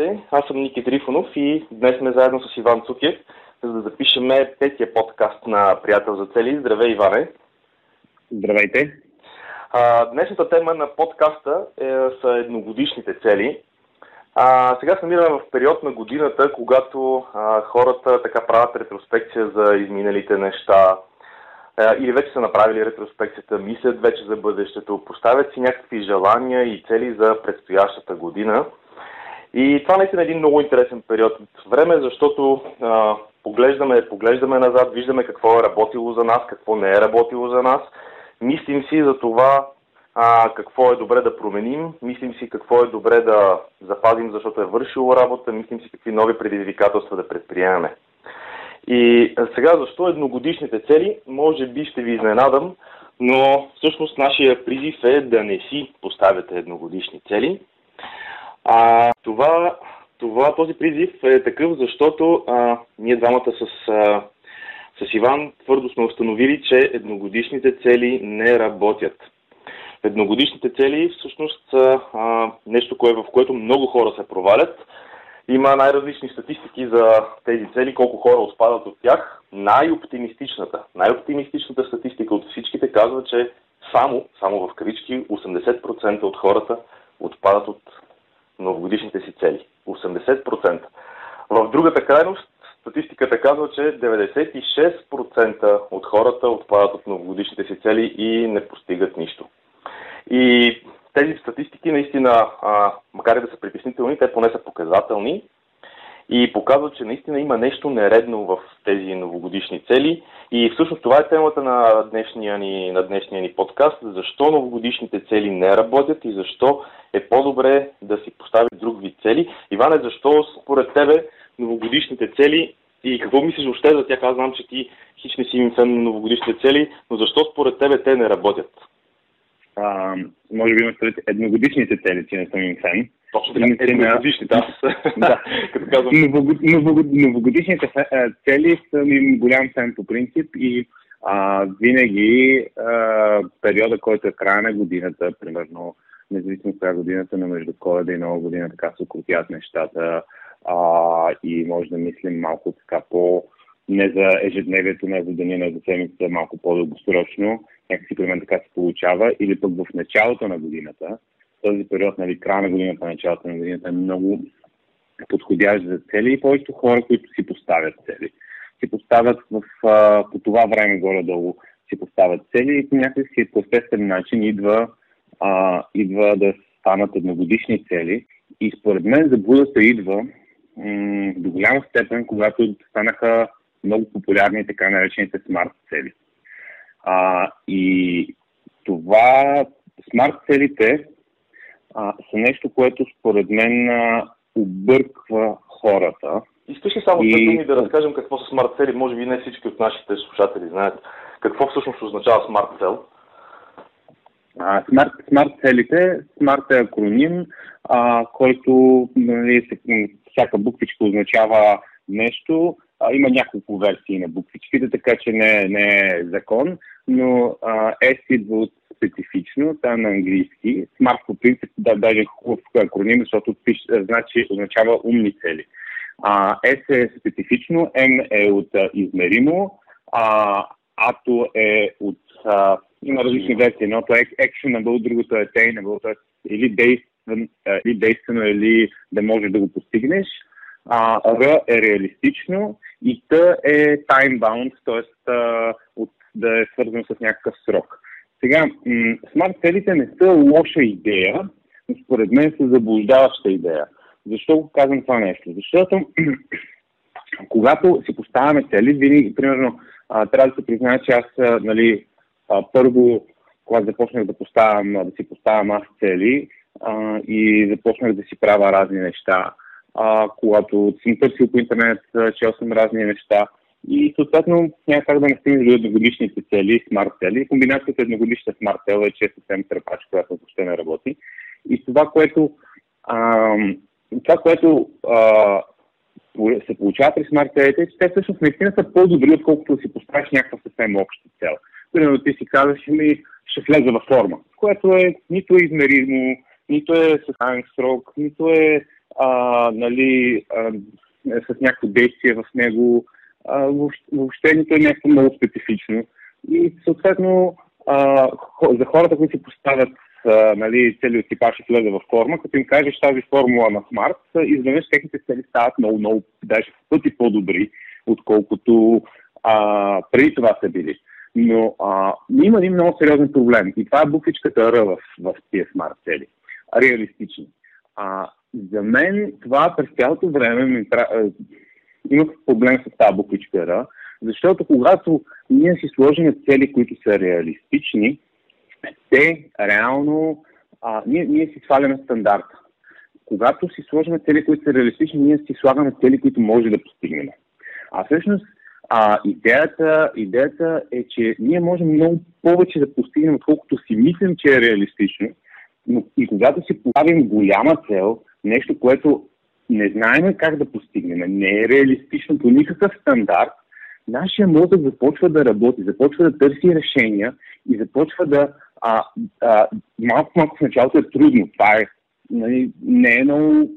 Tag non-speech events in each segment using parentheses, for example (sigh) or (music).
Здравейте, аз съм Ники Трифонов и днес сме заедно с Иван Цукев, за да запишем петия подкаст на Приятел за цели. Здравей, Иване! Здравейте! А, днешната тема на подкаста е, са едногодишните цели. А, сега се намираме в период на годината, когато а, хората така правят ретроспекция за изминалите неща, или вече са направили ретроспекцията, мислят вече за бъдещето, поставят си някакви желания и цели за предстоящата година. И това наистина е един много интересен период от време, защото а, поглеждаме, поглеждаме назад, виждаме какво е работило за нас, какво не е работило за нас, мислим си за това а, какво е добре да променим, мислим си какво е добре да запазим, защото е вършило работа, мислим си какви нови предизвикателства да предприемаме. И сега защо едногодишните цели? Може би ще ви изненадам, но всъщност нашия призив е да не си поставяте едногодишни цели. А, това, това, този призив е такъв, защото а, ние двамата с, а, с Иван твърдо сме установили, че едногодишните цели не работят. Едногодишните цели всъщност са нещо, кое, в което много хора се провалят. Има най-различни статистики за тези цели, колко хора отпадат от тях. Най-оптимистичната, най-оптимистичната статистика от всичките казва, че само, само в кавички, 80% от хората отпадат от новогодишните си цели. 80%. В другата крайност статистиката казва, че 96% от хората отпадат от новогодишните си цели и не постигат нищо. И тези статистики наистина, а, макар и да са притеснителни, те поне са показателни и показват, че наистина има нещо нередно в тези новогодишни цели. И всъщност това е темата на днешния ни, на днешния ни подкаст. Защо новогодишните цели не работят и защо е по-добре да си поставят друг вид цели. Иване, защо според тебе новогодишните цели и какво мислиш въобще за тях? Аз знам, че ти хич не си фен на новогодишните цели, но защо според тебе те не работят? А, може би имаш едногодишните цели, че не съм им фен. Точно така, едногодишните, аз. да. (laughs) Като казвам. Новогодишните цели са ми голям фен по принцип и а, винаги а, периода, който е края на годината, примерно, независимо коя годината, но между коледа и нова година така се укротят нещата а, и може да мислим малко така по не за ежедневието, не за деня, не за седмица, малко по-дългосрочно. Някакси при мен така се получава. Или пък в началото на годината, този период, нали, края на годината, началото на годината е много подходящ за цели и повечето хора, които си поставят цели. Си поставят в, а, по това време горе-долу си поставят цели и по някакъв по естествен начин идва, а, идва да станат едногодишни цели. И според мен заблудата идва м- до голяма степен, когато станаха много популярни така наречените смарт цели. А, и това смарт целите а, са нещо, което според мен а, обърква хората. Искаш ли само и... думи да разкажем какво са смарт цели? Може би не всички от нашите слушатели знаят какво всъщност означава смарт цел. Смарт, смарт целите, смарт е акроним, а, който нали, всяка буквичка означава нещо. А, има няколко версии на буквичките, така че не, не е закон, но а, S идва от специфично, това е на английски. Smart по принцип да, даже хубав акроним, защото пиш, значи, означава умни цели. А, S е специфично, M е от а, измеримо, а, Ато е от... А, има различни версии. Едното е actionable, другото е attainable, т.е. или действен, или действено, или да можеш да го постигнеш. А, Р е реалистично и Т е time-bound, т.е. да е свързано с някакъв срок. Сега, смарт целите не са лоша идея, но според мен са заблуждаваща идея. Защо го казвам това нещо? Защото (clears throat) когато си поставяме цели, винаги, примерно, трябва да се призная, че аз, нали, първо, когато започнах да, поставям, да си поставям аз цели и започнах да си правя разни неща, а, когато съм търсил по интернет, чел съм разни неща, и съответно няма как да не стигнеш до едногодишните цели, смарт цели. Комбинацията едногодишна смарт цел е, е съвсем търпач, която въобще не работи. И това, което, а, това, което а, се получава при смарт целите, е, че те всъщност наистина са по-добри, отколкото си поставиш някаква съвсем обща цел. Примерно ти си казваш, ми ще влеза във форма, което е нито измеримо, нито е с срок, нито е а, нали, а, с някакво действие в него. А, въобще, въобще нито е нещо много специфично. И съответно а, за хората, които си поставят а, нали, цели от типаж и влезе в форма, като им кажеш тази формула на смарт, изведнъж техните цели стават много, много, даже пъти по-добри, отколкото а, преди това са били. Но а, има един много сериозен проблем и това е буквичката Р в, в тия смарт цели. Реалистични. А, за мен това през цялото време ми, имах проблем с тази буквичка Р, защото когато ние си сложим цели, които са реалистични, те реално, а, ние, ние си сваляме стандарта. Когато си сложим цели, които са реалистични, ние си слагаме цели, които може да постигнем. А всъщност а, идеята, идеята е, че ние можем много повече да постигнем, отколкото си мислим, че е реалистично. Но и когато си поставим голяма цел, нещо, което не знаем как да постигнем, не е реалистично по никакъв стандарт, нашия мозък започва да работи, започва да търси решения и започва да... А, а, малко, малко в началото е трудно. Това е, нали, не е много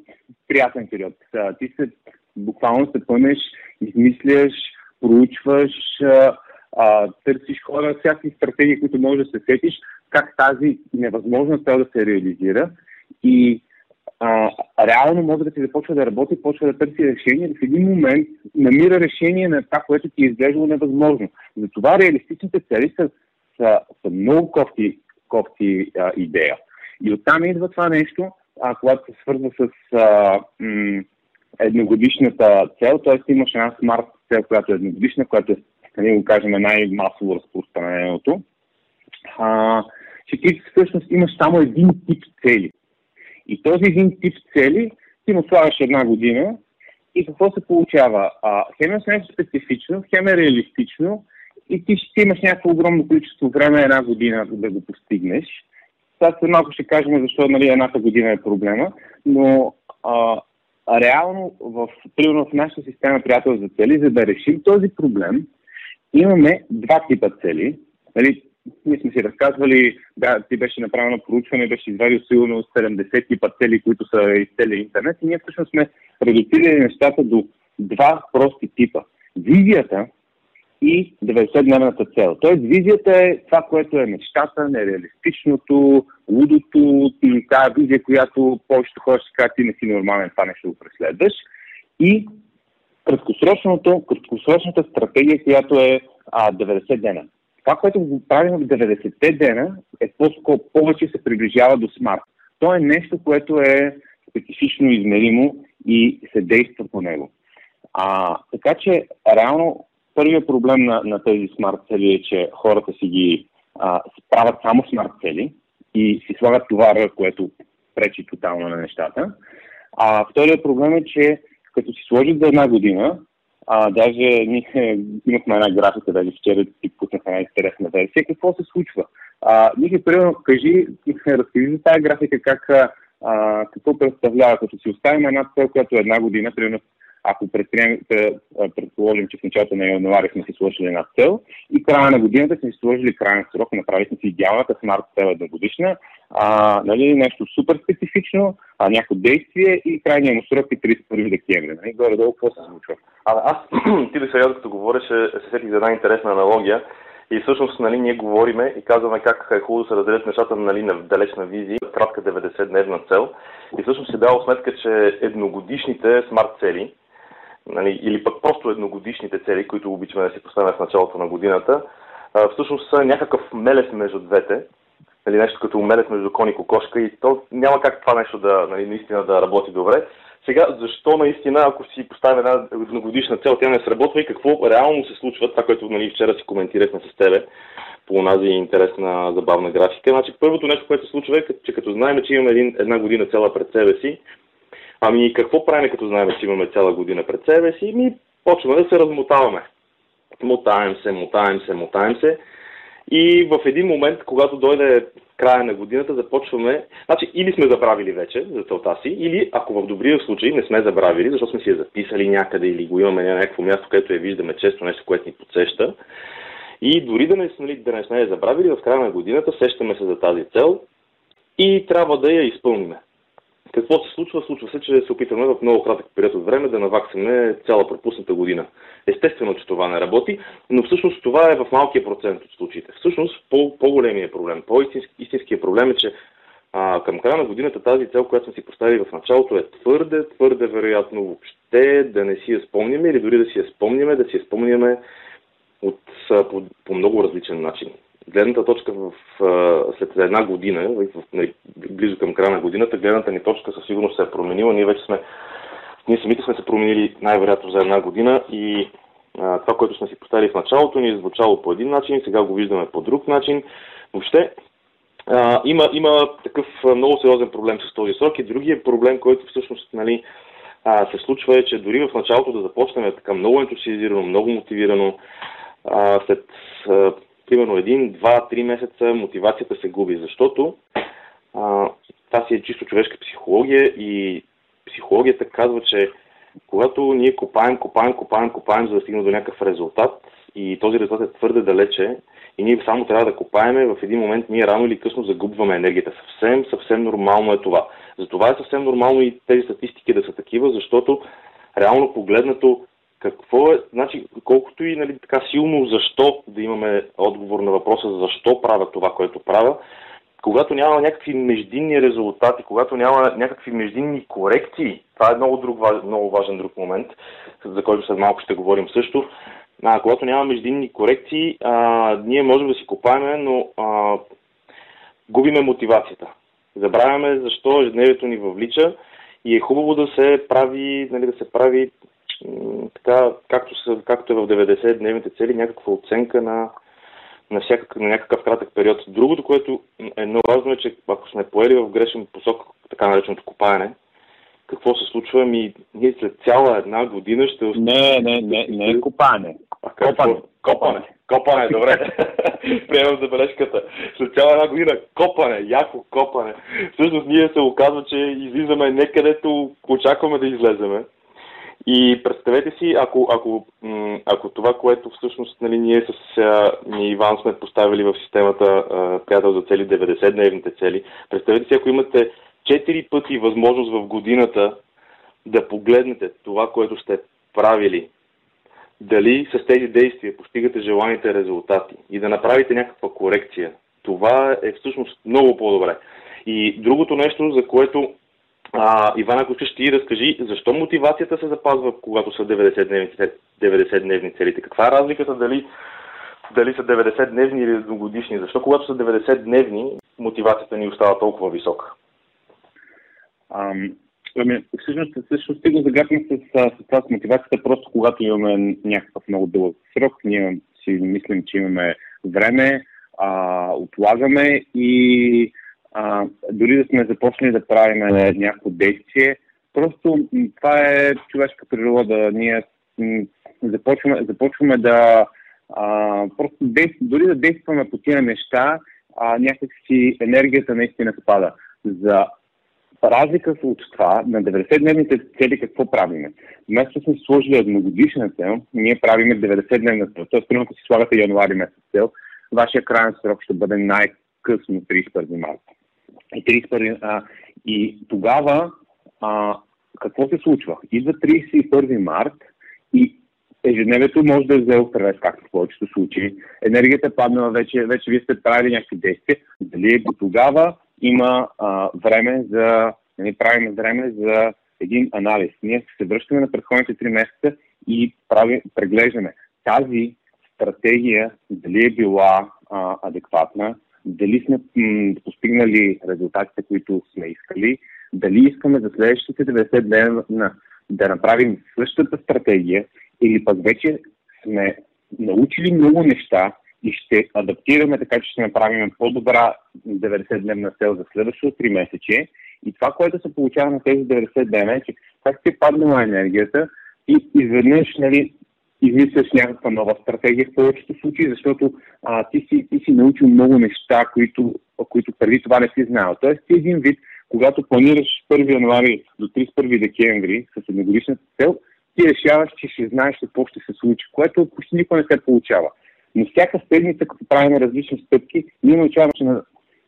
приятен период. А, ти се буквално се пънеш, измисляш, проучваш, а, а, търсиш хора, всякакви стратегии, които можеш да се сетиш, как тази невъзможна цел да се реализира. И а, реално да си започва да работи, почва да търси решение в един момент намира решение на това, което ти е изглеждало невъзможно. Затова реалистичните цели са, са, са много кофти, кофти а, идея. И оттам идва това нещо, а, когато се свързва с а, м- едногодишната цел, т.е. имаш една смарт цел, която е едногодишна, която е, да го кажем, най-масово разпространеното, а, че ти всъщност имаш само един тип цели. И този един тип цели ти му слагаш една година и какво се получава? А, хем е нещо специфично, хем е реалистично и ти ще имаш някакво огромно количество време една година да го постигнеш. Сега след малко ще кажем защо нали, едната година е проблема, но а, реално в, примерно в нашата система приятел за цели, за да решим този проблем, имаме два типа цели. Нали, ние сме си разказвали, да, ти беше направено проучване, беше извадил сигурно 70 типа цели, които са из целия интернет и ние всъщност сме редуцирали нещата до два прости типа. Визията и 90-дневната цел. Тоест визията е това, което е мечтата, нереалистичното, лудото, тази визия, която повечето хора ще кажат, ти не си нормален, това нещо го преследваш. И краткосрочната стратегия, която е а, 90 дена. Това, което го правим в 90-те дена, е по-скоро повече се приближава до смарт. То е нещо, което е специфично измеримо и се действа по него. А, така че, реално, първият проблем на, на тези смарт цели е, че хората си ги а, правят само смарт цели и си слагат товара, което пречи тотално на нещата. А вторият проблем е, че като си сложат за една година, а, даже ние (laughs) имахме една графика, даже вчера ти пуснах една интересна версия. Какво се случва? А, Ники, примерно, кажи, (laughs) разкажи за тази графика как, а, какво представлява, като си оставим една цел, която е една година, примерно ако предположим, че в началото на януари сме си сложили една цел и края на годината сме си сложили крайен срок, направихме си идеалната смарт цел една годишна, а, нали, нещо супер специфично, а, някакво действие и крайният му срок е 31 декември. Нали? Горе-долу какво се случва? А, аз, (clears throat) ти ли сега, като говореше, се сетих за една интересна аналогия. И всъщност нали, ние говориме и казваме как е хубаво да се разделят нещата нали, на далечна визия, кратка 90-дневна цел. И всъщност си дал сметка, че едногодишните смарт цели, нали, или пък просто едногодишните цели, които обичаме да си поставяме в началото на годината, всъщност са някакъв мелес между двете, нали, нещо като мелес между кон и кокошка и то няма как това нещо да, нали, наистина да работи добре. Сега, защо наистина, ако си поставим една едногодишна цел, тя не сработва и какво реално се случва, това, което нали, вчера си коментирахме с тебе по онази интересна забавна графика. Значи, първото нещо, което се случва е, че като знаем, че имаме един, една година цела пред себе си, Ами какво правим, като знаем, че имаме цяла година пред себе си? Ми почваме да се размотаваме. Мотаем се, мотаем се, мотаем се. И в един момент, когато дойде края на годината, започваме... Значи, или сме забравили вече за целта си, или ако в добрия случай не сме забравили, защото сме си я записали някъде или го имаме на някакво място, където я виждаме често, нещо, което ни подсеща. И дори да не, нали, да не сме я забравили, в края на годината сещаме се за тази цел и трябва да я изпълним. Какво се случва? Случва се, че се опитваме в много кратък период от време да наваксаме цяла пропусната година. Естествено, че това не работи, но всъщност това е в малкия процент от случаите. Всъщност по- по-големия проблем, по-истинския проблем е, че а, към края на годината тази цел, която сме си поставили в началото е твърде, твърде вероятно въобще да не си я спомняме или дори да си я спомняме, да си я спомняме от, по, по много различен начин гледната точка в, след една година, в, нали, близо към края на годината, гледната ни точка със сигурност се е променила. Ние вече сме, ние самите сме се променили най-вероятно за една година и това, което сме си поставили в началото, ни е звучало по един начин, сега го виждаме по друг начин. Въобще, а, има, има такъв много сериозен проблем с този срок и другия проблем, който всъщност нали, а, се случва е, че дори в началото да започнем така много ентусиазирано, много мотивирано, а, след а, примерно един, два, три месеца мотивацията се губи, защото а, това си е чисто човешка психология и психологията казва, че когато ние копаем, копаем, копаем, копаем, за да стигнем до някакъв резултат и този резултат е твърде далече и ние само трябва да копаеме, в един момент ние рано или късно загубваме енергията. Съвсем, съвсем нормално е това. Затова е съвсем нормално и тези статистики да са такива, защото реално погледнато какво е, значи, колкото и нали, така силно защо да имаме отговор на въпроса защо правя това, което правя, когато няма някакви междинни резултати, когато няма някакви междинни корекции, това е много, друг, много важен друг момент, за който след малко ще говорим също, а, когато няма междинни корекции, а, ние можем да си копаеме, но а, губиме мотивацията. Забравяме защо ежедневието ни въвлича и е хубаво да се прави, нали, да се прави така, както, са, както е в 90-дневните цели, някаква оценка на, на, всякак, на някакъв кратък период. Другото, което е много важно е, че ако сме поели в грешен посок, така нареченото копаене, какво се случва? Ми, ние след цяла една година ще... Не, не, не, не е копане. А, копане. Копане. Копане, добре. (laughs) Приемам забележката. След цяла една година копане, яко копане. Всъщност ние се оказва, че излизаме не където очакваме да излеземе, и представете си, ако, ако, ако това, което всъщност нали, ние с а, Иван сме поставили в системата приятел за цели 90-дневните цели, представете си, ако имате 4 пъти възможност в годината да погледнете това, което сте правили, дали с тези действия постигате желаните резултати и да направите някаква корекция. Това е всъщност много по-добре. И другото нещо, за което а, Иван, ако ще ти разкажи, защо мотивацията се запазва, когато са 90-дневни, 90-дневни целите? Каква е разликата дали, дали са 90-дневни или едногодишни? Защо когато са 90-дневни, мотивацията ни остава толкова висока? Ами, всъщност, всъщност стига загадна с, с това с мотивацията, просто когато имаме някакъв много дълъг срок, ние си мислим, че имаме време, а, отлагаме и а, дори да сме започнали да правим някакво действие, просто това е човешка природа. Ние започваме, започваме да а, просто действ, дори да действаме по тия неща, а, някакси енергията наистина спада. За разлика от това, на 90-дневните цели какво правиме? Вместо сме сложили едногодишна цел, ние правиме 90-дневна цел. Тоест, примерно, си слагате януари месец цел, вашия крайен срок ще бъде най-късно 31 марта и 31, а, и тогава а, какво се случва? Идва 31 март и ежедневието може да е взел превес, както в повечето случаи. Енергията е паднала вече, вече вие сте правили някакви действия. Дали до тогава има а, време за, нали, правим време за един анализ. Ние се връщаме на предходните 3 месеца и прави, преглеждаме тази стратегия, дали е била а, адекватна, дали сме постигнали резултатите, които сме искали, дали искаме за следващите 90 дена да направим същата стратегия или пък вече сме научили много неща и ще адаптираме така, че ще направим по-добра 90-дневна цел за следващото 3 месече. И това, което се получава на тези 90 дена е, че как ти е паднала енергията и изведнъж нали, измисляш някаква нова стратегия в повечето случаи, защото а, ти, си, ти си научил много неща, които, които преди това не си знал. Тоест ти един вид, когато планираш 1 януари до 31 декември с едногодишната цел, ти решаваш, че ще знаеш какво ще се случи, което почти никога не се получава. Но всяка седмица, като правим различни стъпки, ние научаваме, че на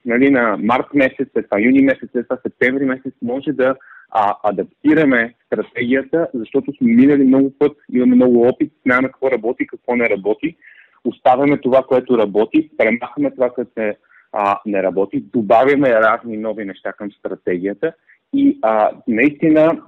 нали, на март месец, след това юни месец, след това септември месец, може да а, адаптираме стратегията, защото сме минали много път, имаме много опит, знаем какво работи, какво не работи, оставяме това, което работи, премахваме това, което не, а, не работи, добавяме разни нови неща към стратегията и а, наистина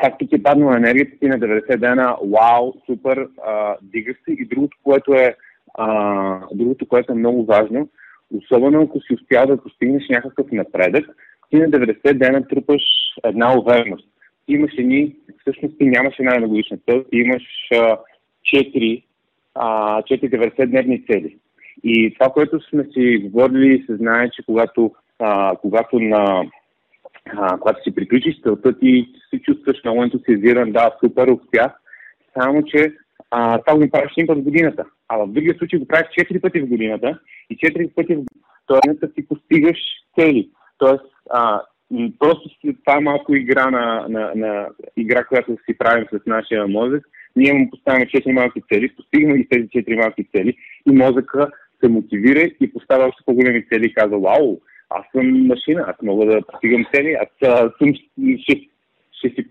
както ти падна на енергията ти на 90 дена, вау, супер, а, дигаш се. И другото, което е, а, другото, което е много важно, особено ако си успял да постигнеш някакъв напредък, ти на 90 дена трупаш една увереност. Имаш едни, всъщност ти нямаш една едногодишна цел, ти имаш а, 4, а, 4 90-дневни цели. И това, което сме си говорили, се знае, че когато, а, когато на а, когато си приключиш целта ти, се чувстваш много ентусиазиран, да, супер, успях, само че а, това го правиш един път в годината. А в другия случай го правиш 4 пъти в годината и 4 пъти в годината ти постигаш цели. Тоест, а, просто това малко игра на, на, на игра, която си правим с нашия мозък. Ние му поставяме 4 малки цели, постигаме ги тези 4 малки цели и мозъка се мотивира и поставя още по-големи цели и казва, вау, аз съм машина, аз мога да постигам цели, аз съм, ще, ще, ще,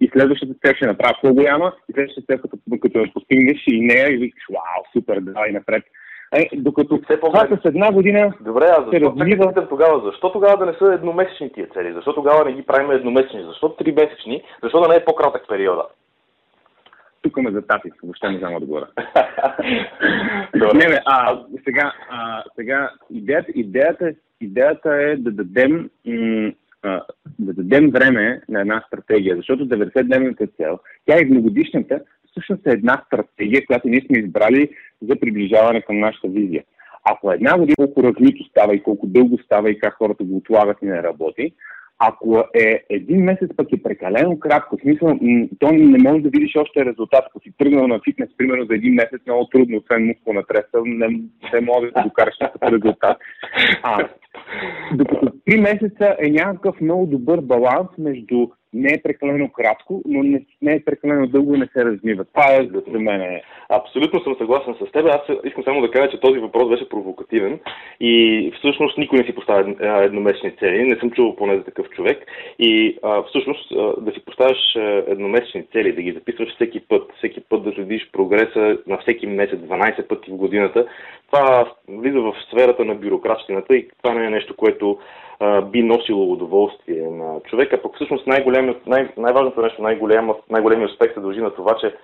и следващата цел ще направя по-голяма, и следващата цел, като, като я постигнеш и нея, и викаш, вау, супер, давай напред. Е, докато все това с една година Добре, а защо, се развива... тогава, защо тогава да не са едномесечни тия цели? Защо тогава не ги правим едномесечни? Защо три месечни? Защо да не е по-кратък периода? тук ме затапих, въобще не знам отговора. (laughs) не, не, а, сега, а, сега идеята, идеята, идеята е да дадем, м- да дадем време на една стратегия, защото 90-дневната цел, тя е многодишната, всъщност е една стратегия, която ние сме избрали за приближаване към нашата визия. Ако една година колко разлито става и колко дълго става и как хората го отлагат и не работи, ако е един месец пък е прекалено кратко, смисъл, то не може да видиш още резултат. Ако си тръгнал на фитнес, примерно за един месец, много трудно, освен мускулна треса, не, не може да докараш такъв резултат. А, докато три месеца е някакъв много добър баланс между не е прекалено кратко, но не, не е прекалено дълго и не се размива. Това е за мен. Абсолютно съм съгласен с теб. Аз искам само да кажа, че този въпрос беше провокативен и всъщност никой не си поставя едномесечни цели. Не съм чувал поне за такъв човек. И а, всъщност а, да си поставяш едномесечни цели, да ги записваш всеки път, всеки път да следиш прогреса на всеки месец, 12 пъти в годината, това влиза в сферата на бюрократщината и това не е нещо, което би носило удоволствие на човека. Пък всъщност най- най-важното нещо, най-големият успех се дължи на това, че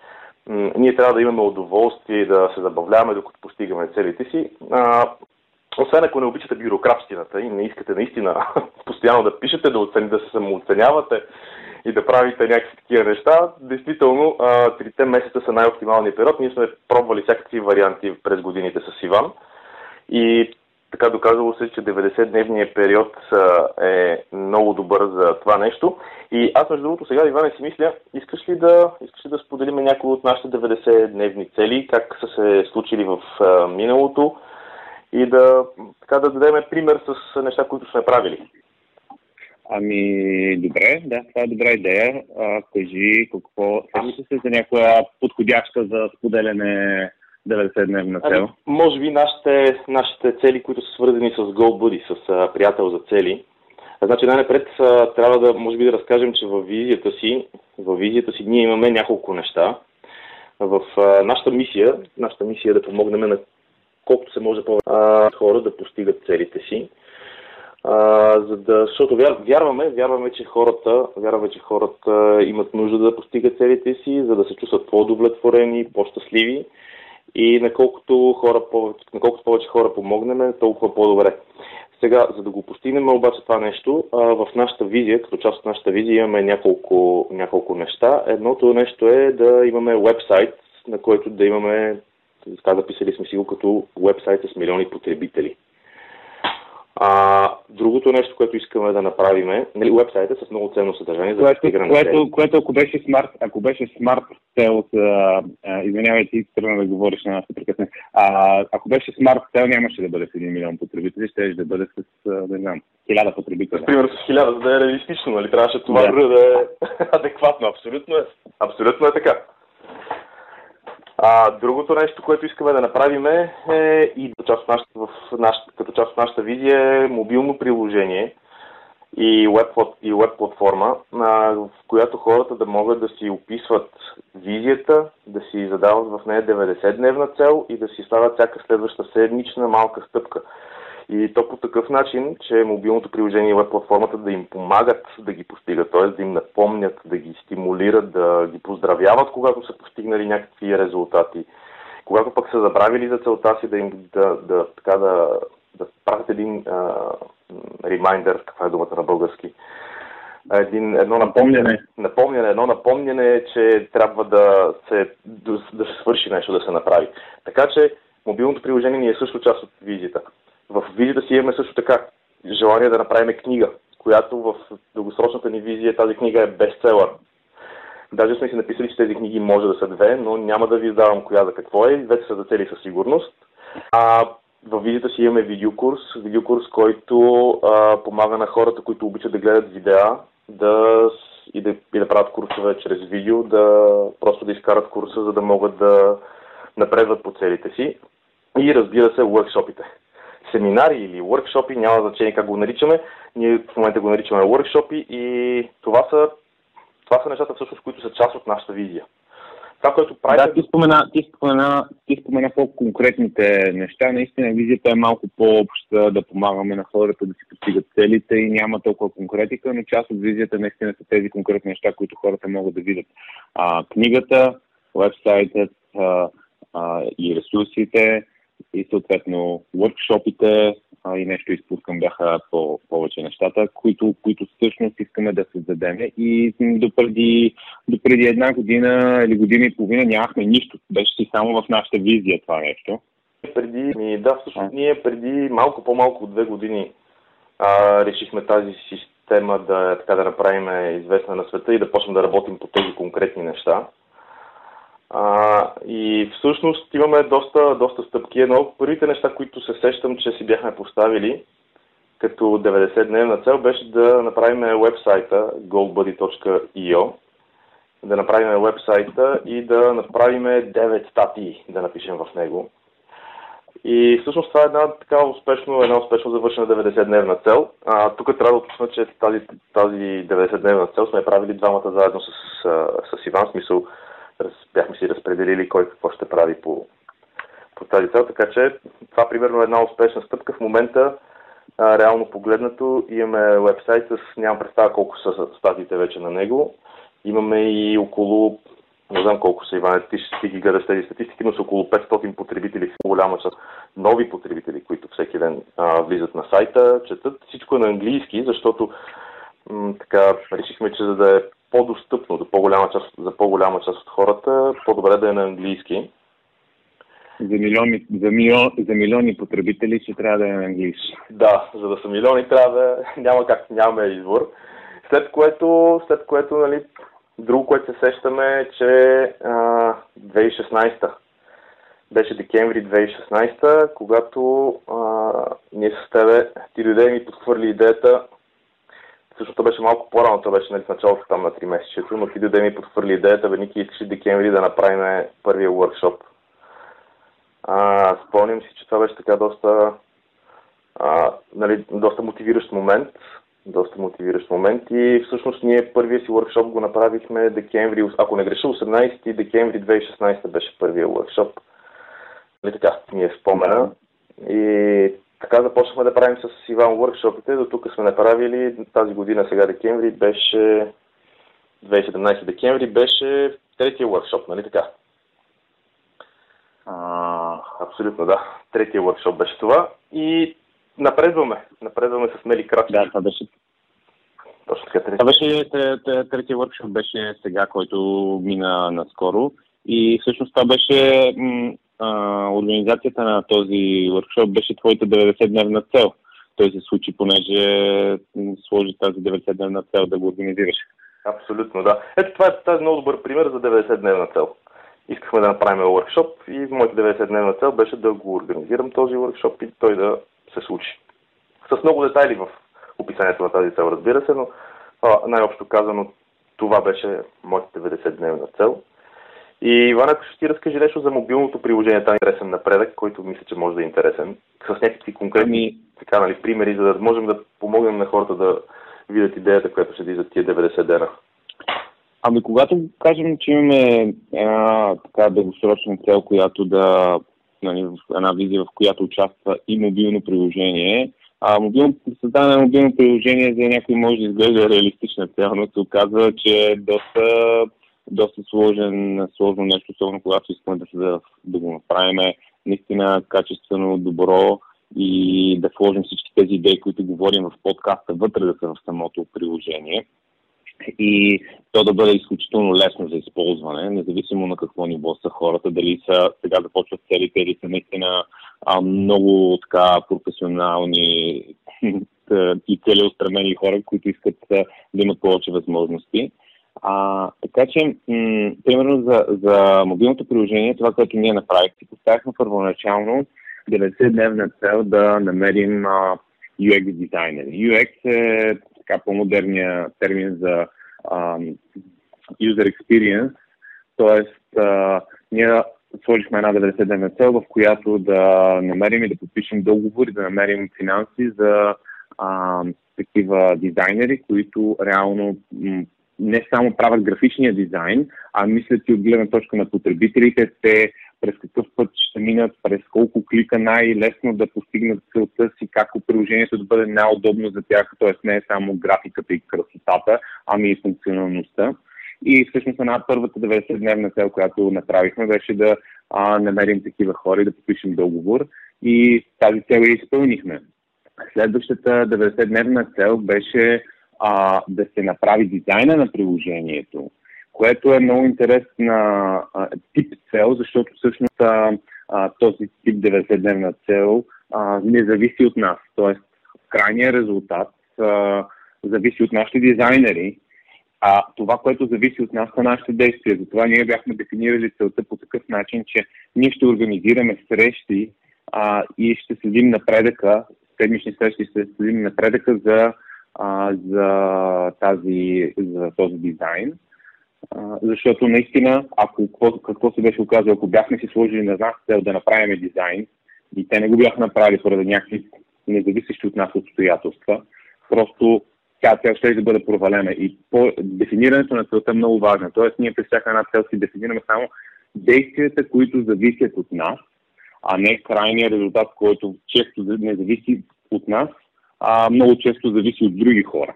м- ние трябва да имаме удоволствие да се забавляваме, докато постигаме целите си. А, освен ако не обичате бюрократщината и не искате наистина (laughs) постоянно да пишете, да, оцени, да се самооценявате и да правите някакви такива неща, действително трите месеца са най-оптималният период. Ние сме пробвали всякакви варианти през годините с Иван и така доказало се, че 90-дневният период е много добър за това нещо. И аз, между другото, сега, Иване, си мисля, искаш ли да, искаш ли да споделим някои от нашите 90-дневни цели, как са се случили в миналото и да, така, да дадем пример с неща, които сме правили? Ами, добре, да, това е добра идея. А, кажи какво, сещаш се за някоя подходяща за споделяне 90-дневна цел? Ами, може би нашите, нашите цели, които са свързани с GoBuddy, с а, приятел за цели. Значи най-напред трябва да, може би да разкажем, че във визията си, във визията си ние имаме няколко неща. В а, нашата мисия, нашата мисия е да помогнем на колкото се може повече хора да постигат целите си. А, за да, защото вярваме, вярваме, че хората, вярваме, че хората имат нужда да постигат целите си, за да се чувстват по-удовлетворени, по-щастливи и наколкото, хора, наколкото повече хора помогнем, толкова по-добре. Сега, за да го постигнем обаче това нещо, в нашата визия, като част от нашата визия имаме няколко, няколко неща. Едното нещо е да имаме вебсайт, на който да имаме, така записали сме си го като вебсайт с милиони потребители. А, другото нещо, което искаме да направим е нали, вебсайта с много ценно съдържание за което, което, което, което, ако беше смарт, ако беше смарт цел, извинявай ти, тръгна да говориш на нас прекъсне, а, ако беше смарт цел, нямаше да бъде с 1 милион потребители, ще да бъде с, не знам, хиляда потребители. Примерно с хиляда, за да е реалистично, нали? Трябваше това да, да е (laughs) адекватно. Абсолютно е. Абсолютно е така. А, другото нещо, което искаме да направим е, е и част от нашата, в нашата, като част от нашата визия е мобилно приложение и веб, и веб платформа, в която хората да могат да си описват визията, да си задават в нея 90-дневна цел и да си стават всяка следваща седмична малка стъпка. И то по такъв начин, че мобилното приложение и платформата да им помагат да ги постигат, т.е. да им напомнят, да ги стимулират, да ги поздравяват, когато са постигнали някакви резултати. Когато пък са забравили за целта си да им да, да, така да, да правят един ремайдер, каква е думата на български, един, едно напомняне, напомняне, едно напомняне, че трябва да се, да, да се свърши нещо, да се направи. Така че мобилното приложение ни е също част от визията. В визията си имаме също така желание да направим книга, която в дългосрочната ни визия тази книга е бестселър. Даже сме си написали, че тези книги може да са две, но няма да ви издавам коя за какво е. Двете са за цели със сигурност. А в визията си имаме видеокурс, видеокурс, който а, помага на хората, които обичат да гледат видеа да, и, да, и да правят курсове чрез видео, да просто да изкарат курса, за да могат да напредват по целите си. И разбира се, workshopите семинари или workshopи, няма значение как го наричаме. Ние в момента го наричаме workshopи и това са, това са нещата всъщност, които са част от нашата визия. Това, което прави... Да, ти спомена, ти спомена, ти спомена по-конкретните неща. Наистина визията е малко по-обща, да помагаме на хората да си постигат целите и няма толкова конкретика, но част от визията наистина са тези конкретни неща, които хората могат да видят. А, книгата, вебсайтът а, а, и ресурсите, и съответно workshopите а, и нещо изпускам бяха по- повече нещата, които, които всъщност искаме да създадем. И допреди, допреди една година или година и половина нямахме нищо. Беше си само в нашата визия това нещо. Преди, да, всъщност ние преди малко по-малко от две години а, решихме тази система да, така, да направим известна на света и да почнем да работим по тези конкретни неща. А, и всъщност имаме доста, доста стъпки. Едно от първите неща, които се сещам, че си бяхме поставили като 90-дневна цел, беше да направим вебсайта goldbuddy.io, да направим вебсайта и да направим 9 статии да напишем в него. И всъщност това е една така успешно, една успешно завършена 90-дневна цел. А, тук трябва да уточня, че тази, тази 90-дневна цел сме правили двамата заедно с, с Иван, смисъл бяхме си разпределили кой какво ще прави по, по тази цел. Така че това примерно е една успешна стъпка. В момента, а, реално погледнато, имаме вебсайт с, нямам представа колко са статиите вече на него. Имаме и около, не знам колко са, Иван, ти ще ги гледаш тези статистики, но са около 500 потребители, голяма част нови потребители, които всеки ден а, влизат на сайта, четат. Всичко е на английски, защото така решихме, че за да е по-достъпно до по-голяма част, за по-голяма част от хората, по-добре да е на английски. За милиони, за, милион, за милиони потребители ще трябва да е на английски. Да, за да са милиони трябва да (laughs) няма как, нямаме избор. След което, след което нали, друго, което се сещаме е, че а, 2016 беше декември 2016, когато а, ние с тебе, ти дойде и ми подхвърли идеята Всъщност то беше малко по-рано, то беше нали, в началото там на 3 месечето, но ти да ми подхвърли идеята, бе, Ники, искаш декември да направим първия workshop. А, спомням си, че това беше така доста, а, нали, доста мотивиращ момент, доста мотивиращ момент и всъщност ние първия си workshop го направихме декември, ако не греша, 18 декември 2016 беше първия workshop. Нали така, ми е спомена. И така започнахме да правим с Иван workshopите. До тук сме направили тази година, сега декември, беше 2017 декември, беше третия workshop, нали така? А, абсолютно, да. Третия workshop беше това. И напредваме. Напредваме с мели крачки. Да, това беше точно така. Третия. Това беше третия workshop беше сега, който мина наскоро. И всъщност това беше м- а, организацията на този workshop беше твоята 90-дневна цел. Той се случи, понеже сложи тази 90-дневна цел да го организираш. Абсолютно, да. Ето това е тази много добър пример за 90-дневна цел. Искахме да направим workshop и моята 90-дневна цел беше да го организирам този workshop и той да се случи. С много детайли в описанието на тази цел, разбира се, но най-общо казано това беше моята 90-дневна цел. И Иван, ако ще ти разкажи нещо за мобилното приложение, това е интересен напредък, който мисля, че може да е интересен, с някакви конкретни ами... така, нали, примери, за да можем да помогнем на хората да видят идеята, която седи за тия 90 дена. Ами когато кажем, че имаме една така дългосрочна цел, която да, нали, една визия, в която участва и мобилно приложение, а мобилно, създаване на мобилно приложение за някой може да изглежда реалистична цел, но се оказва, че е доста, доста сложен, сложно нещо, особено когато искаме да, се, да, го направим наистина качествено, добро и да сложим всички тези идеи, които говорим в подкаста, вътре да са в самото приложение и то да бъде изключително лесно за използване, независимо на какво ниво са хората, дали са сега започват целите или са наистина а, много така професионални (laughs) и целеустремени хора, които искат да имат повече възможности. А, така че, м- примерно за, за мобилното приложение, това, което ние направихме, поставихме първоначално 90-дневна цел да намерим а, UX дизайнери. UX е така по-модерния термин за а, user experience, т.е. ние сложихме една 90-дневна цел, в която да намерим и да подпишем договори, да намерим финанси за а, такива дизайнери, които реално м- не само правят графичния дизайн, а мислят и от гледна точка на потребителите, те през какъв път ще минат, през колко клика най-лесно да постигнат целта си, как приложението да бъде най-удобно за тях, т.е. не е само графиката и красотата, ами и функционалността. И всъщност една първата 90-дневна цел, която направихме, беше да а, намерим такива хора и да подпишем договор. И тази цел я изпълнихме. Следващата 90-дневна цел беше а, да се направи дизайна на приложението което е много интересна а, тип цел, защото всъщност а, а, този тип 90-дневна цел а, не зависи от нас. Тоест, крайният резултат а, зависи от нашите дизайнери, а това, което зависи от нас, са нашите действия. Затова ние бяхме дефинирали целта по такъв начин, че ние ще организираме срещи а, и ще следим напредъка, седмични срещи ще следим напредъка за, а, за, тази, за този дизайн защото наистина, ако какво, какво се беше оказало, ако бяхме си сложили на нас цел да направим дизайн и те не го бяха направили поради някакви независещи от нас обстоятелства, просто тя цел ще да бъде провалена. И по дефинирането на целта е много важно. Тоест, ние при всяка една цел си дефинираме само действията, които зависят от нас, а не крайния резултат, който често не зависи от нас, а много често зависи от други хора.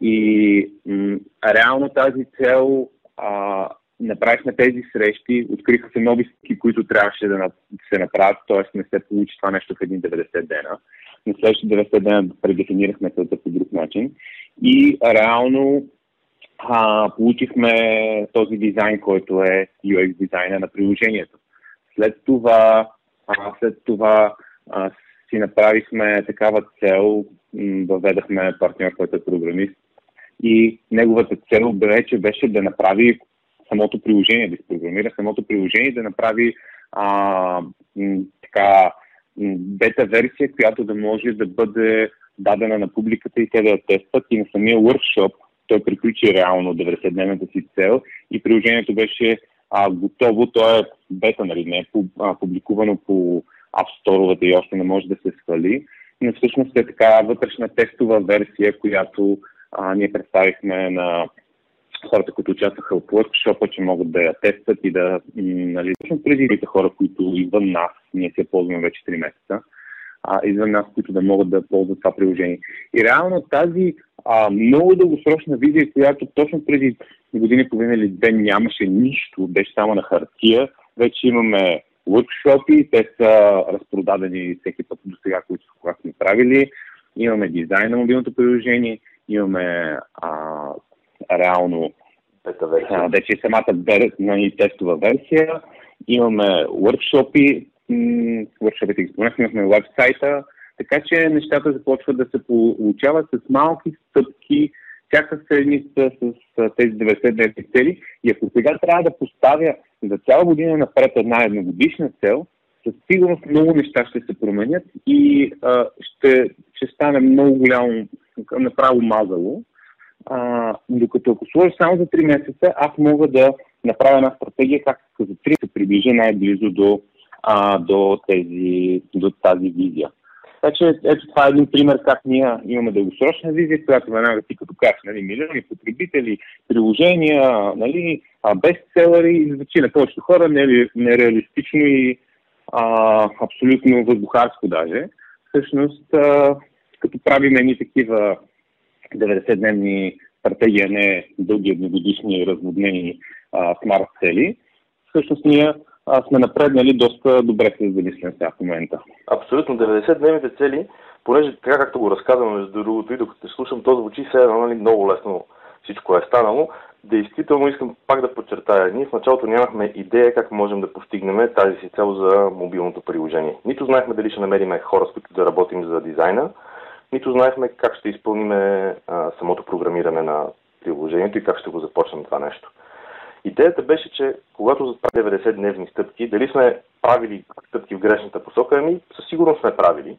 И м- реално тази цел а, направихме тези срещи, откриха се нови стъпки, които трябваше да се направят, т.е. не се получи това нещо в един 90 дена. На следващите 90 дена предефинирахме целта по друг начин и реално а, получихме този дизайн, който е UX дизайна на приложението. След това, а, след това а, си направихме такава цел, въведахме партньор, който е програмист, и неговата цел вече беше да направи самото приложение, да изпрограмира самото приложение, да направи а, така бета версия, която да може да бъде дадена на публиката и те да я тестват. И на самия workshop той приключи реално 90-дневната си цел и приложението беше а, готово, то е бета, нали, не е публикувано по Store и още не може да се свали, но всъщност е така вътрешна тестова версия, която а, ние представихме на хората, които участваха в workshop че могат да я тестват и да, нали, точно преди хора, които извън нас, ние се ползваме вече 3 месеца, а, извън нас, които да могат да ползват това приложение. И реално тази а, много дългосрочна визия, която точно преди години половина или две нямаше нищо, беше само на хартия, вече имаме workshop те са разпродадени всеки път до сега, които сме правили. Имаме дизайн на мобилното приложение, имаме а, реално а, вече самата нали, тестова версия, имаме workshopи, workshopите ги споменахме, имахме вебсайта, така че нещата започват да се получават с малки стъпки, всяка седмица с, тези 90 дневни цели. И ако сега трябва да поставя за цяла година напред една едногодишна цел, със сигурност много неща ще се променят и а, ще, ще стане много голямо направо мазало. А, докато ако сложа само за 3 месеца, аз мога да направя една стратегия как за три се приближа най-близо до, а, до, тези, до тази визия. Така ето това е един пример как ние имаме дългосрочна визия, която веднага ти като кажеш, нали, милиони потребители, приложения, нали, бестселери звучи на повечето хора нереалистично и а, абсолютно въздухарско даже. Всъщност, а, като правим едни такива 90-дневни стратегии, не дълги едногодишни разводнени смарт цели, всъщност ние а, сме напреднали доста добре с замислен сега в момента. Абсолютно. 90-дневните цели, понеже така както го разказвам между другото и докато те слушам, то звучи все едно нали, много лесно всичко е станало. Действително искам пак да подчертая. Ние в началото нямахме идея как можем да постигнем тази си цел за мобилното приложение. Нито знаехме дали ще намерим хора, с които да работим за дизайна, нито знаехме как ще изпълним самото програмиране на приложението и как ще го започнем това нещо. Идеята беше, че когато за 90-дневни стъпки, дали сме правили стъпки в грешната посока, ами със сигурност сме правили.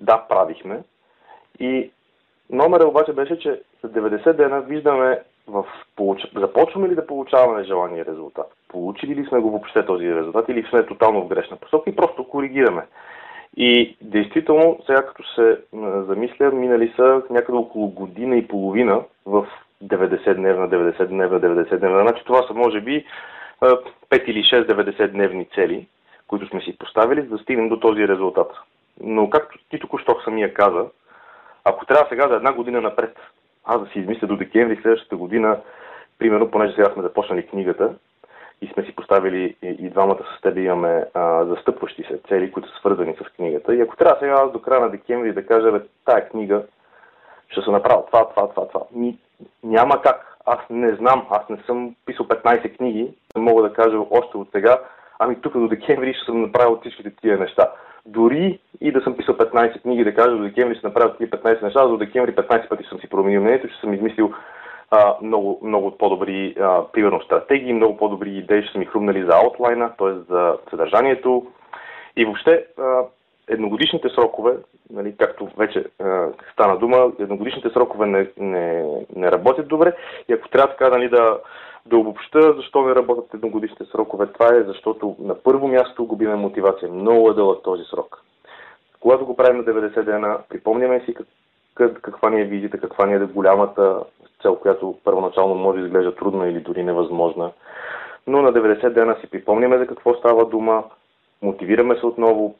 Да, правихме. И номера обаче беше, че за 90 дена виждаме в получ... започваме ли да получаваме желания резултат. Получили ли сме го въобще този резултат или сме тотално в грешна посока и просто коригираме. И действително, сега като се замисля, минали са някъде около година и половина в 90-дневна, 90-дневна, 90-дневна. Значи това са може би 5 или 6 90-дневни цели, които сме си поставили, за да стигнем до този резултат. Но както ти току-що самия каза, ако трябва сега за една година напред, аз да си измисля до декември следващата година, примерно, понеже сега сме започнали книгата и сме си поставили и, и двамата с теб имаме а, застъпващи се цели, които са свързани с книгата. И ако трябва сега аз до края на декември да кажа, бе, тая книга ще се направя това, това, това, това. Няма как. Аз не знам. Аз не съм писал 15 книги. Не мога да кажа още от сега. Ами тук до декември ще съм направил всичките тия неща. Дори и да съм писал 15 книги, да кажа до декември ще направя тия 15 неща, до декември 15 пъти съм си променил мнението, ще съм измислил а, много, много по-добри, а, примерно, стратегии, много по-добри идеи ще са ми хрумнали за аутлайна, т.е. за съдържанието. И въобще, а, едногодишните срокове, нали, както вече е, стана дума, едногодишните срокове не, не, не работят добре и ако трябва така нали, да, да обобща защо не работят едногодишните срокове, това е защото на първо място губиме мотивация. Много е дълъг този срок. Когато го правим на 90 дена, припомняме си как, как, каква ни е визита, каква ни е голямата цел, която първоначално може да изглежда трудна или дори невъзможна. Но на 90 дена си припомняме за какво става дума, мотивираме се отново,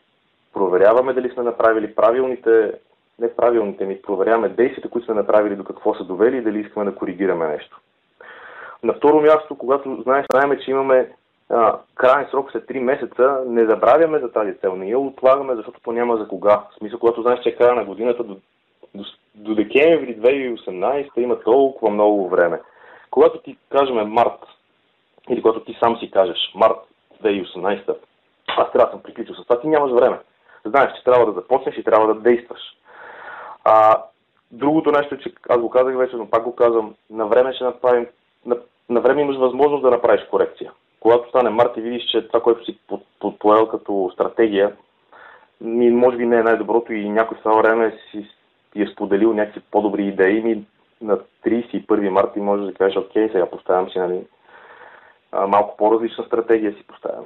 проверяваме дали сме направили правилните, не правилните ми, проверяваме действията, които сме направили, до какво са довели и дали искаме да коригираме нещо. На второ място, когато знаеш, знаем, че имаме а, крайен срок след 3 месеца, не забравяме за тази цел, не я отлагаме, защото то няма за кога. В смисъл, когато знаеш, че е края на годината до, до, до декември 2018 има толкова много време. Когато ти кажем март, или когато ти сам си кажеш март 2018, аз трябва да съм приключил с това, ти нямаш време знаеш, че трябва да започнеш и трябва да действаш. А, другото нещо е, че аз го казах вече, но пак го казвам, на време ще направим, на, на време имаш възможност да направиш корекция. Когато стане март и видиш, че това, което си подпоел като стратегия, ми, може би не е най-доброто и някой в това време си, си е споделил някакви по-добри идеи, ми на 31 марта можеш да кажеш, окей, сега поставям си нали, малко по-различна стратегия си поставям.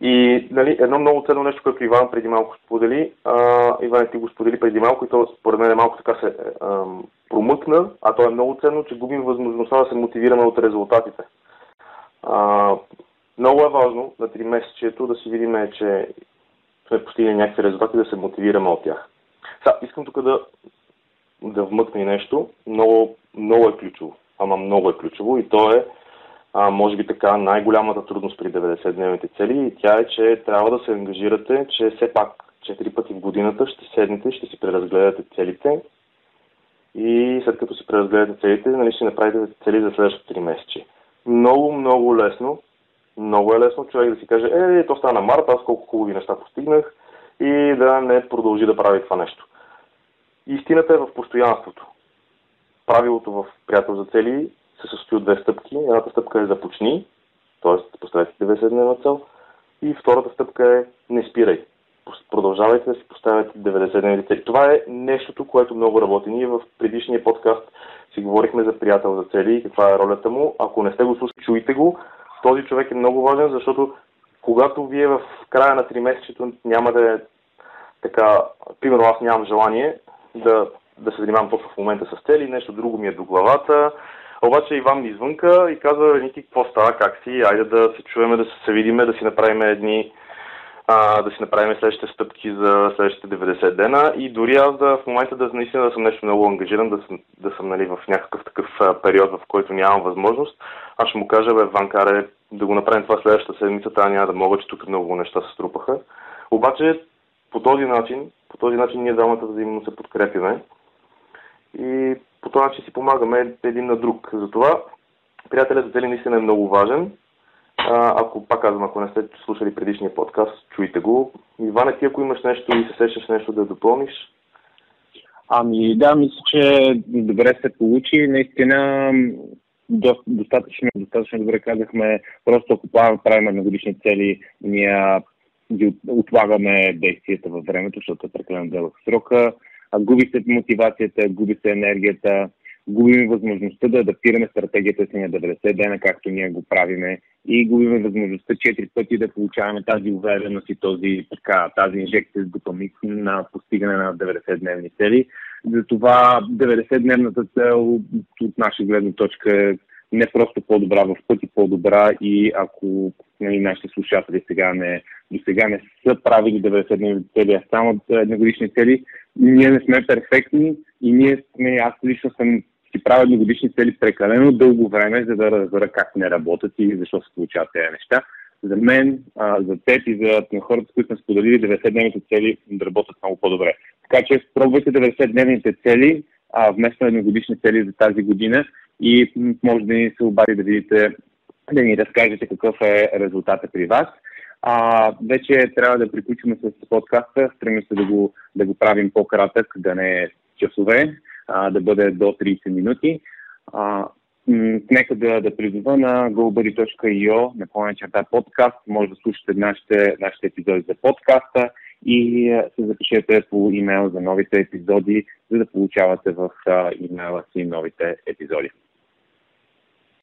И нали, едно много ценно нещо, което Иван преди малко сподели, а, Иван ти го сподели преди малко и то според мен е малко така се а, промъкна, а то е много ценно, че губим възможността да се мотивираме от резултатите. А, много е важно на три месечието да си видим, че сме постигнали някакви резултати, да се мотивираме от тях. Сега, искам тук да, да вмъкна и нещо. Много, много е ключово. Ама много е ключово и то е а, може би така най-голямата трудност при 90-дневните цели и тя е, че трябва да се ангажирате, че все пак 4 пъти в годината ще седнете, ще си преразгледате целите и след като си преразгледате целите, нали, ще направите цели за следващите 3 месечи. Много, много лесно, много е лесно човек да си каже, е, то стана март, аз колко хубави неща постигнах и да не продължи да прави това нещо. Истината е в постоянството. Правилото в приятел за цели се състои от две стъпки. Едната стъпка е започни, т.е. поставете 90 дневна цел. И втората стъпка е не спирай. продължавайте да си поставяте 90-дневни цели. Това е нещото, което много работи. Ние в предишния подкаст си говорихме за приятел за цели и каква е ролята му. Ако не сте го слушали, чуйте го. Този човек е много важен, защото когато вие в края на 3 месечето няма да е така, примерно аз нямам желание да, да се занимавам точно в момента с цели, нещо друго ми е до главата, обаче Иван ми извънка и казва, Ники, какво става, как си, айде да се чуваме, да се видиме, да си направим едни а, да си направим следващите стъпки за следващите 90 дена и дори аз да в момента да наистина да съм нещо много ангажиран, да съм, да съм нали, в някакъв такъв период, в който нямам възможност, аз ще му кажа, бе, Ванкаре, да го направим това следващата седмица, тази няма да мога, че тук много неща се струпаха. Обаче по този начин, по този начин ние двамата взаимно се подкрепяме и по този начин си помагаме един на друг. Затова приятелят за цели наистина е много важен. А, ако пак казвам, ако не сте слушали предишния подкаст, чуйте го. Иване, ти ако имаш нещо и се сещаш нещо да допълниш? Ами да, мисля, че добре се получи. Наистина достатъчно, достатъчно добре казахме. Просто ако правим едногодишни цели, ние ги отлагаме действията във времето, защото е прекалено дълъг срока. Губи се мотивацията, губи се енергията, губим възможността да адаптираме стратегията си на 90 дена, както ние го правиме, и губим възможността 4 пъти да получаваме тази увереност и този, така, тази инжекция с допамин на постигане на 90-дневни цели. Затова 90-дневната цел от наша гледна точка е не просто по-добра, в пъти по-добра и ако нали, нашите слушатели сега не, до сега не са правили 90-дневни цели, а само едногодишни цели, ние не сме перфектни и ние сме, аз лично съм си правя едногодишни цели прекалено дълго време, за да разбера как не работят и защо се получават тези неща. За мен, а, за теб и за хората, с които сме споделили 90-дневните цели, да работят много по-добре. Така че пробвайте 90-дневните цели, а, вместо едногодишни цели за тази година и може да ни се обади да видите, да ни разкажете какъв е резултата при вас. А, вече трябва да приключим с подкаста. Стремим се да го, да го правим по-кратък, да не е часове а, да бъде до 30 минути. А, нека да, да призова на goldberry.io на плана черта подкаст. Може да слушате нашите, нашите епизоди за подкаста и се запишете по имейл за новите епизоди, за да получавате в имейла си новите епизоди.